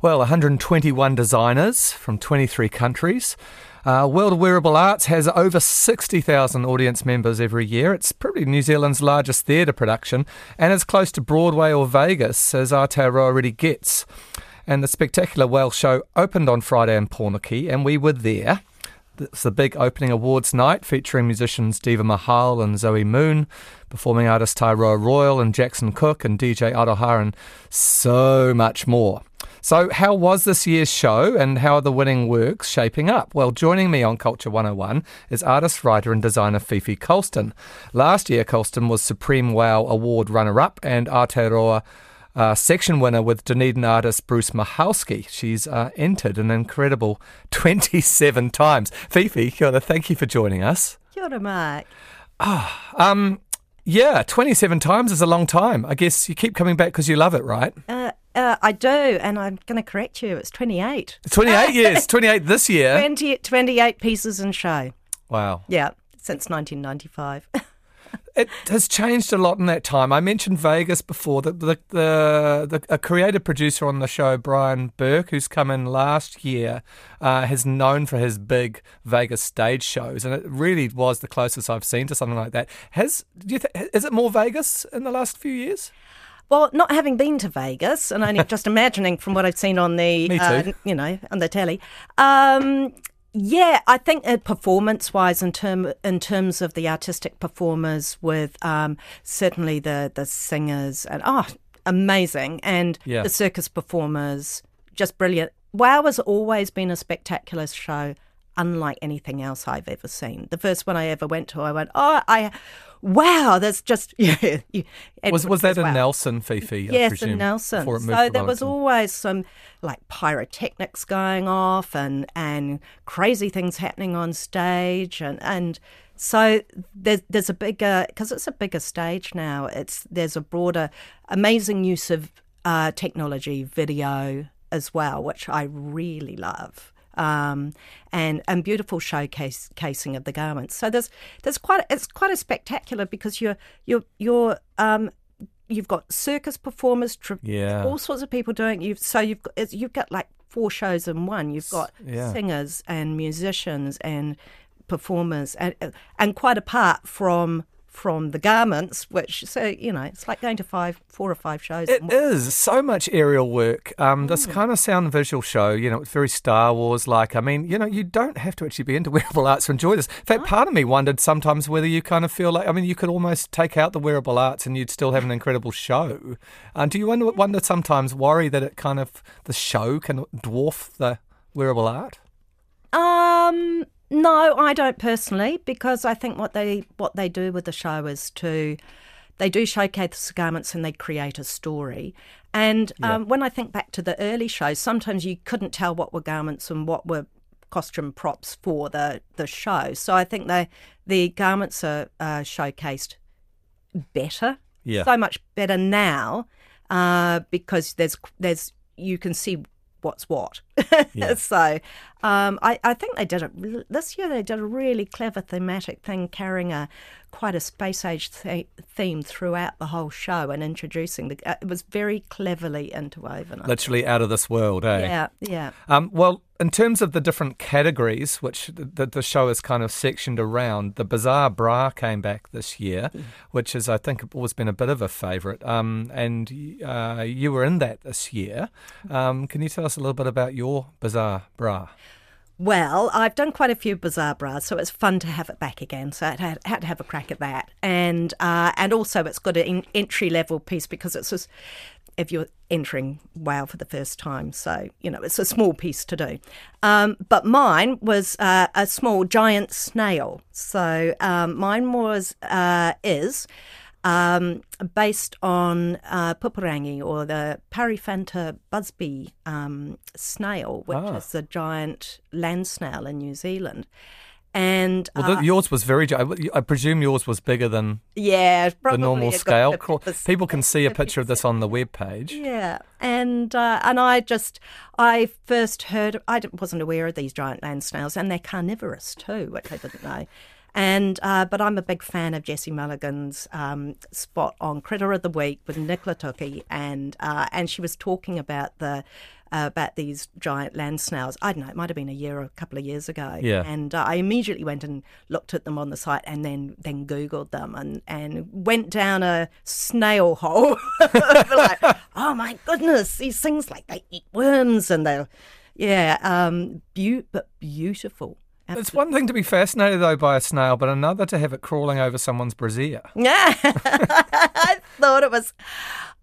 Well, 121 designers from 23 countries. Uh, World of Wearable Arts has over 60,000 audience members every year. It's probably New Zealand's largest theatre production and as close to Broadway or Vegas as Aotearoa already gets. And the spectacular Whale show opened on Friday in Pōneke, and we were there. It's the big opening awards night featuring musicians Diva Mahal and Zoe Moon, performing artist Taiaroa Royal and Jackson Cook and DJ Aroha and so much more. So, how was this year's show and how are the winning works shaping up? Well, joining me on Culture 101 is artist, writer, and designer Fifi Colston. Last year, Colston was Supreme Wow Award runner up and Aotearoa uh, section winner with Dunedin artist Bruce Mahalski. She's uh, entered an incredible 27 times. Fifi, kia ora, thank you for joining us. Kia ora, Mark. Oh, um, yeah, 27 times is a long time. I guess you keep coming back because you love it, right? Uh, uh, I do, and I'm going to correct you. It's 28. 28 years, 28 this year. 20, 28 pieces in show. Wow. Yeah, since 1995. it has changed a lot in that time. I mentioned Vegas before. The, the, the, the a creative producer on the show, Brian Burke, who's come in last year, uh, has known for his big Vegas stage shows, and it really was the closest I've seen to something like that. Has do you th- is it more Vegas in the last few years? Well, not having been to Vegas and only just imagining from what I've seen on the, uh, you know, on the telly, um, yeah, I think uh, performance-wise, in term in terms of the artistic performers, with um, certainly the the singers and oh, amazing, and yeah. the circus performers, just brilliant. Wow has always been a spectacular show, unlike anything else I've ever seen. The first one I ever went to, I went, oh, I wow, that's just yeah. was was that a wow. Nelson Fifi? I yes, presume, a Nelson. So there was always some like pyrotechnics going off and and crazy things happening on stage and and so there's there's a bigger because it's a bigger stage now. It's there's a broader, amazing use of uh, technology, video as well, which I really love um, and and beautiful showcase casing of the garments. So there's there's quite it's quite a spectacular because you're you're you're um, you've got circus performers, yeah, all sorts of people doing. You've so you've got you've got like four shows in one. You've got yeah. singers and musicians and performers and and quite apart from from the garments, which so you know it's like going to five, four or five shows. It is so much aerial work. Um, mm. This kind of sound visual show, you know, it's very Star Wars like. I mean, you know, you don't have to actually be into wearable arts to enjoy this. In fact, part of me wondered sometimes whether you kind of feel like, I mean, you could almost take out the wearable arts and you'd still have an incredible show. Uh, do you wonder, wonder sometimes worry that it kind of the show can dwarf the wearable art? Um, no, I don't personally, because I think what they what they do with the show is to they do showcase the garments and they create a story. And yeah. um, when I think back to the early shows, sometimes you couldn't tell what were garments and what were costume props for the the show. So I think the the garments are uh, showcased better, yeah. so much better now uh, because there's there's you can see what's what. Yeah. so um, I, I think they did it this year. They did a really clever thematic thing, carrying a quite a space age th- theme throughout the whole show and introducing the. Uh, it was very cleverly interwoven. Literally out of this world, eh? Yeah, yeah. Um, well, in terms of the different categories, which the, the show is kind of sectioned around, the Bizarre Bra came back this year, mm. which is, I think, always been a bit of a favourite. Um, and uh, you were in that this year. Um, can you tell us a little bit about your Bizarre Bra? Well, I've done quite a few bizarre bras, so it's fun to have it back again. So I had, had to have a crack at that, and uh, and also it's got an entry level piece because it's just if you're entering WoW for the first time, so you know it's a small piece to do. Um, but mine was uh, a small giant snail. So um, mine was uh, is um, based on uh, pupurangi or the Paryphanta busby um, snail, which ah. is a giant land snail in New Zealand. And well, uh, yours was very. I presume yours was bigger than yeah the normal scale. People can see a picture of this on the web page. Yeah, and uh, and I just I first heard I wasn't aware of these giant land snails, and they're carnivorous too, which I didn't know. And uh, but I'm a big fan of Jesse Mulligan's um, spot on Critter of the Week with Nicola Toki, and uh, and she was talking about the about these giant land snails. I don't know, it might have been a year or a couple of years ago. Yeah. And uh, I immediately went and looked at them on the site and then then Googled them and, and went down a snail hole. like, oh my goodness, these things like they eat worms and they're, yeah, um, be- but beautiful. It's one thing to be fascinated though by a snail, but another to have it crawling over someone's brassiere. Yeah, I thought it was.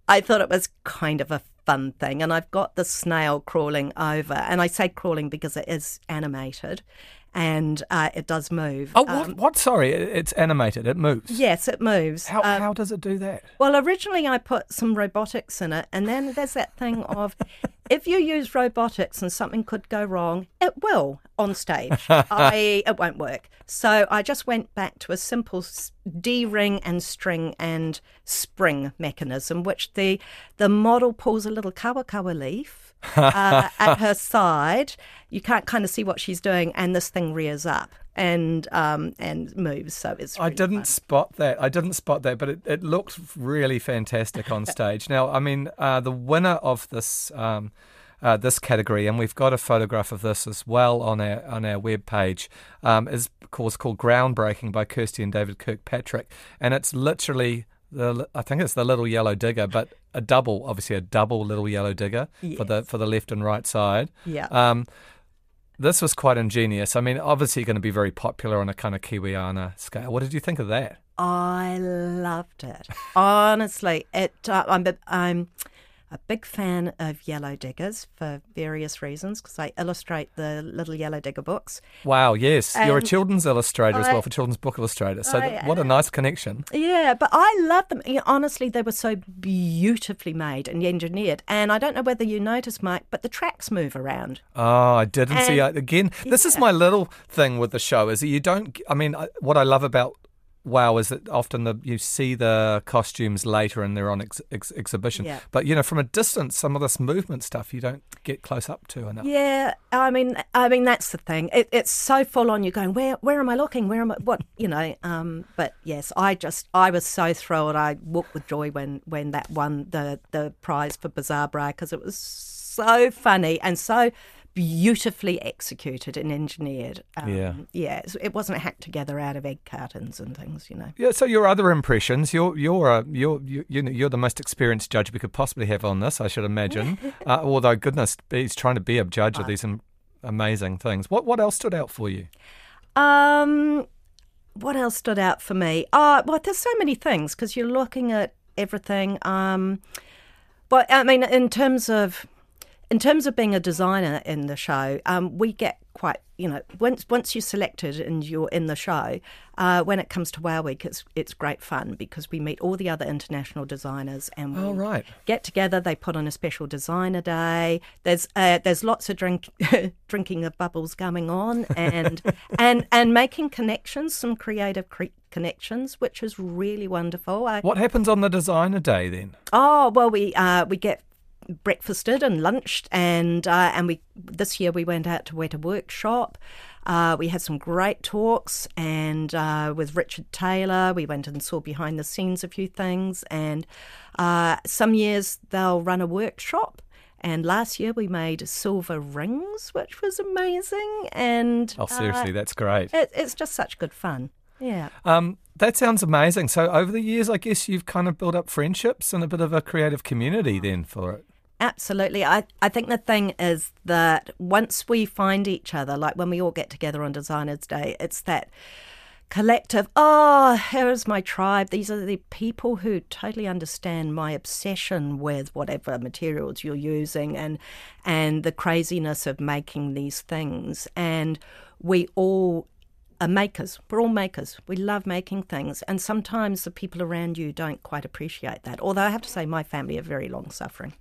I thought it was kind of a fun thing, and I've got the snail crawling over, and I say crawling because it is animated, and uh, it does move. Oh, what? what? Sorry, it's animated. It moves. Yes, it moves. How, um, how does it do that? Well, originally I put some robotics in it, and then there's that thing of if you use robotics and something could go wrong, it will on stage. I it won't work. So I just went back to a simple D ring and string and spring mechanism, which the the model pulls a little kawakawa leaf uh, at her side. You can't kind of see what she's doing, and this thing rears up and um, and moves. So it's. Really I didn't fun. spot that. I didn't spot that, but it, it looked really fantastic on stage. now, I mean, uh, the winner of this. Um, uh, this category, and we've got a photograph of this as well on our on our web page. Um, is of course called Groundbreaking by Kirsty and David Kirkpatrick, and it's literally the I think it's the little yellow digger, but a double, obviously a double little yellow digger yes. for the for the left and right side. Yeah. Um, this was quite ingenious. I mean, obviously going to be very popular on a kind of Kiwiana scale. What did you think of that? I loved it. Honestly, it. Uh, I'm. I'm a big fan of Yellow Diggers for various reasons because I illustrate the Little Yellow Digger books. Wow, yes. And You're a um, children's illustrator I, as well for children's book illustrators. So, I, what a nice connection. Yeah, but I love them. You know, honestly, they were so beautifully made and engineered. And I don't know whether you noticed, Mike, but the tracks move around. Oh, I didn't and, see it. Again, this yeah. is my little thing with the show is that you don't, I mean, what I love about wow is that often the you see the costumes later and they're on ex, ex, exhibition. Yeah. But you know, from a distance, some of this movement stuff you don't get close up to enough. Yeah, I mean, I mean that's the thing. It, it's so full on. You're going, where, where am I looking? Where am I? What, you know? Um, but yes, I just, I was so thrilled. I walked with joy when when that won the the prize for Bizarre Bra because it was so funny and so beautifully executed and engineered. Um, yeah, yeah. It wasn't hacked together out of egg cartons and things, you know. Yeah. So your other impressions, you're you're uh, you're you, you know you're the most experienced judge we could possibly have on this, I should imagine. uh, although goodness, he's trying to be a judge of these amazing things. What what else stood out for you? Um, what else stood out for me? Uh, well, there's so many things because you're looking at everything. Um, but I mean, in terms of in terms of being a designer in the show, um, we get quite you know once once you're selected and you're in the show, uh, when it comes to Wow Week, it's it's great fun because we meet all the other international designers and we oh, right. get together. They put on a special designer day. There's uh, there's lots of drink drinking of bubbles going on and and and making connections, some creative cre- connections, which is really wonderful. I, what happens on the designer day then? Oh well, we uh, we get breakfasted and lunched, and uh, and we this year we went out to Weta Workshop. Uh, we had some great talks, and uh, with Richard Taylor, we went and saw behind the scenes a few things. And uh, some years they'll run a workshop. And last year we made silver rings, which was amazing. And oh, seriously, uh, that's great. It, it's just such good fun. Yeah. Um, that sounds amazing. So over the years, I guess you've kind of built up friendships and a bit of a creative community then for it. Absolutely. I, I think the thing is that once we find each other, like when we all get together on Designers Day, it's that collective, oh, here's my tribe. These are the people who totally understand my obsession with whatever materials you're using and and the craziness of making these things. And we all are makers. We're all makers. We love making things. And sometimes the people around you don't quite appreciate that. Although I have to say my family are very long suffering.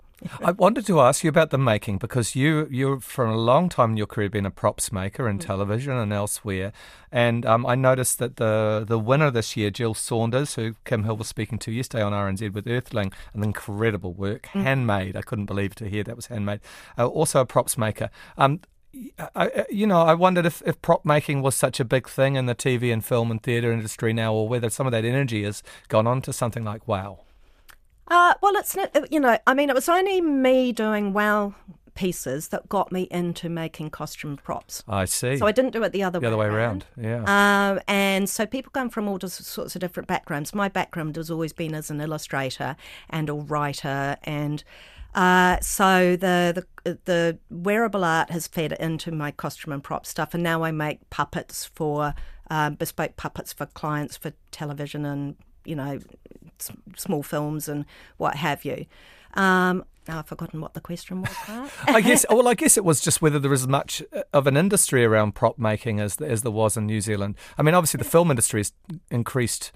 I wanted to ask you about the making because you you for a long time in your career been a props maker in mm. television and elsewhere, and um, I noticed that the the winner this year, Jill Saunders, who Kim Hill was speaking to yesterday on RNZ with Earthling, an incredible work, mm. handmade. I couldn't believe to hear that was handmade. Uh, also a props maker. Um, I, you know, I wondered if, if prop making was such a big thing in the TV and film and theatre industry now, or whether some of that energy has gone on to something like WoW. Uh, well, it's not, you know, I mean, it was only me doing well pieces that got me into making costume props. I see. So I didn't do it the other the way other way around. around. Yeah. Um, and so people come from all sorts of different backgrounds. My background has always been as an illustrator and a writer, and uh, so the, the the wearable art has fed into my costume and prop stuff, and now I make puppets for um, bespoke puppets for clients for television and you know small films and what have you. Um, now I've forgotten what the question was. I guess. Well, I guess it was just whether there is as much of an industry around prop making as as there was in New Zealand. I mean, obviously the film industry has increased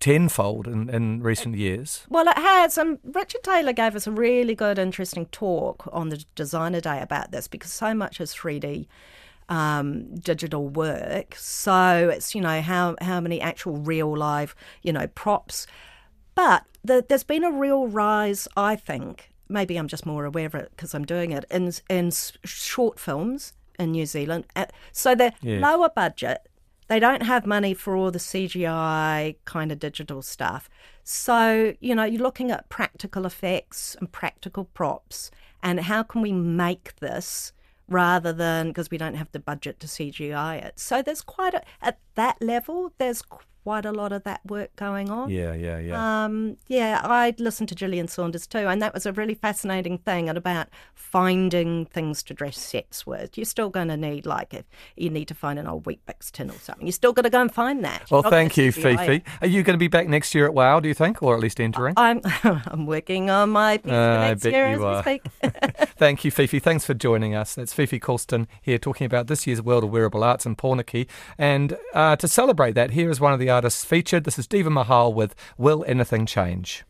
tenfold in, in recent years. Well, it has. And Richard Taylor gave us a really good, interesting talk on the Designer Day about this because so much is 3D um, digital work. So it's, you know, how, how many actual real live, you know, props. But the, there's been a real rise, I think. Maybe I'm just more aware of it because I'm doing it in in short films in New Zealand. Uh, So they're Yes. lower budget. They don't have money for all the CGI kind of digital stuff. So, you know, you're looking at practical effects and practical props and how can we make this rather than because we don't have the budget to CGI it. So there's quite a at that level there's quite a lot of that work going on. Yeah, yeah, yeah. Um, yeah, I listened to Gillian Saunders too, and that was a really fascinating thing and about finding things to dress sets with. You're still going to need, like, if you need to find an old Weet-Bix tin or something, you're still going to go and find that. Well, thank you. Fifi. Are you going to be back next year at WOW? Do you think, or at least entering? I'm I'm working on my piece Uh, next year as are. we speak. Thank you, Fifi. Thanks for joining us. That's Fifi Colston here talking about this year's World of Wearable Arts in Pōneke. And uh, to celebrate that, here is one of the artists featured. This is Diva Mahal with Will Anything Change?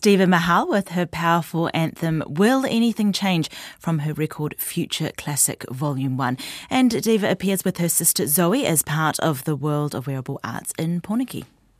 Diva Mahal with her powerful anthem Will Anything Change from her record Future Classic Volume 1. And Diva appears with her sister Zoe as part of the World of Wearable Arts in Poneke.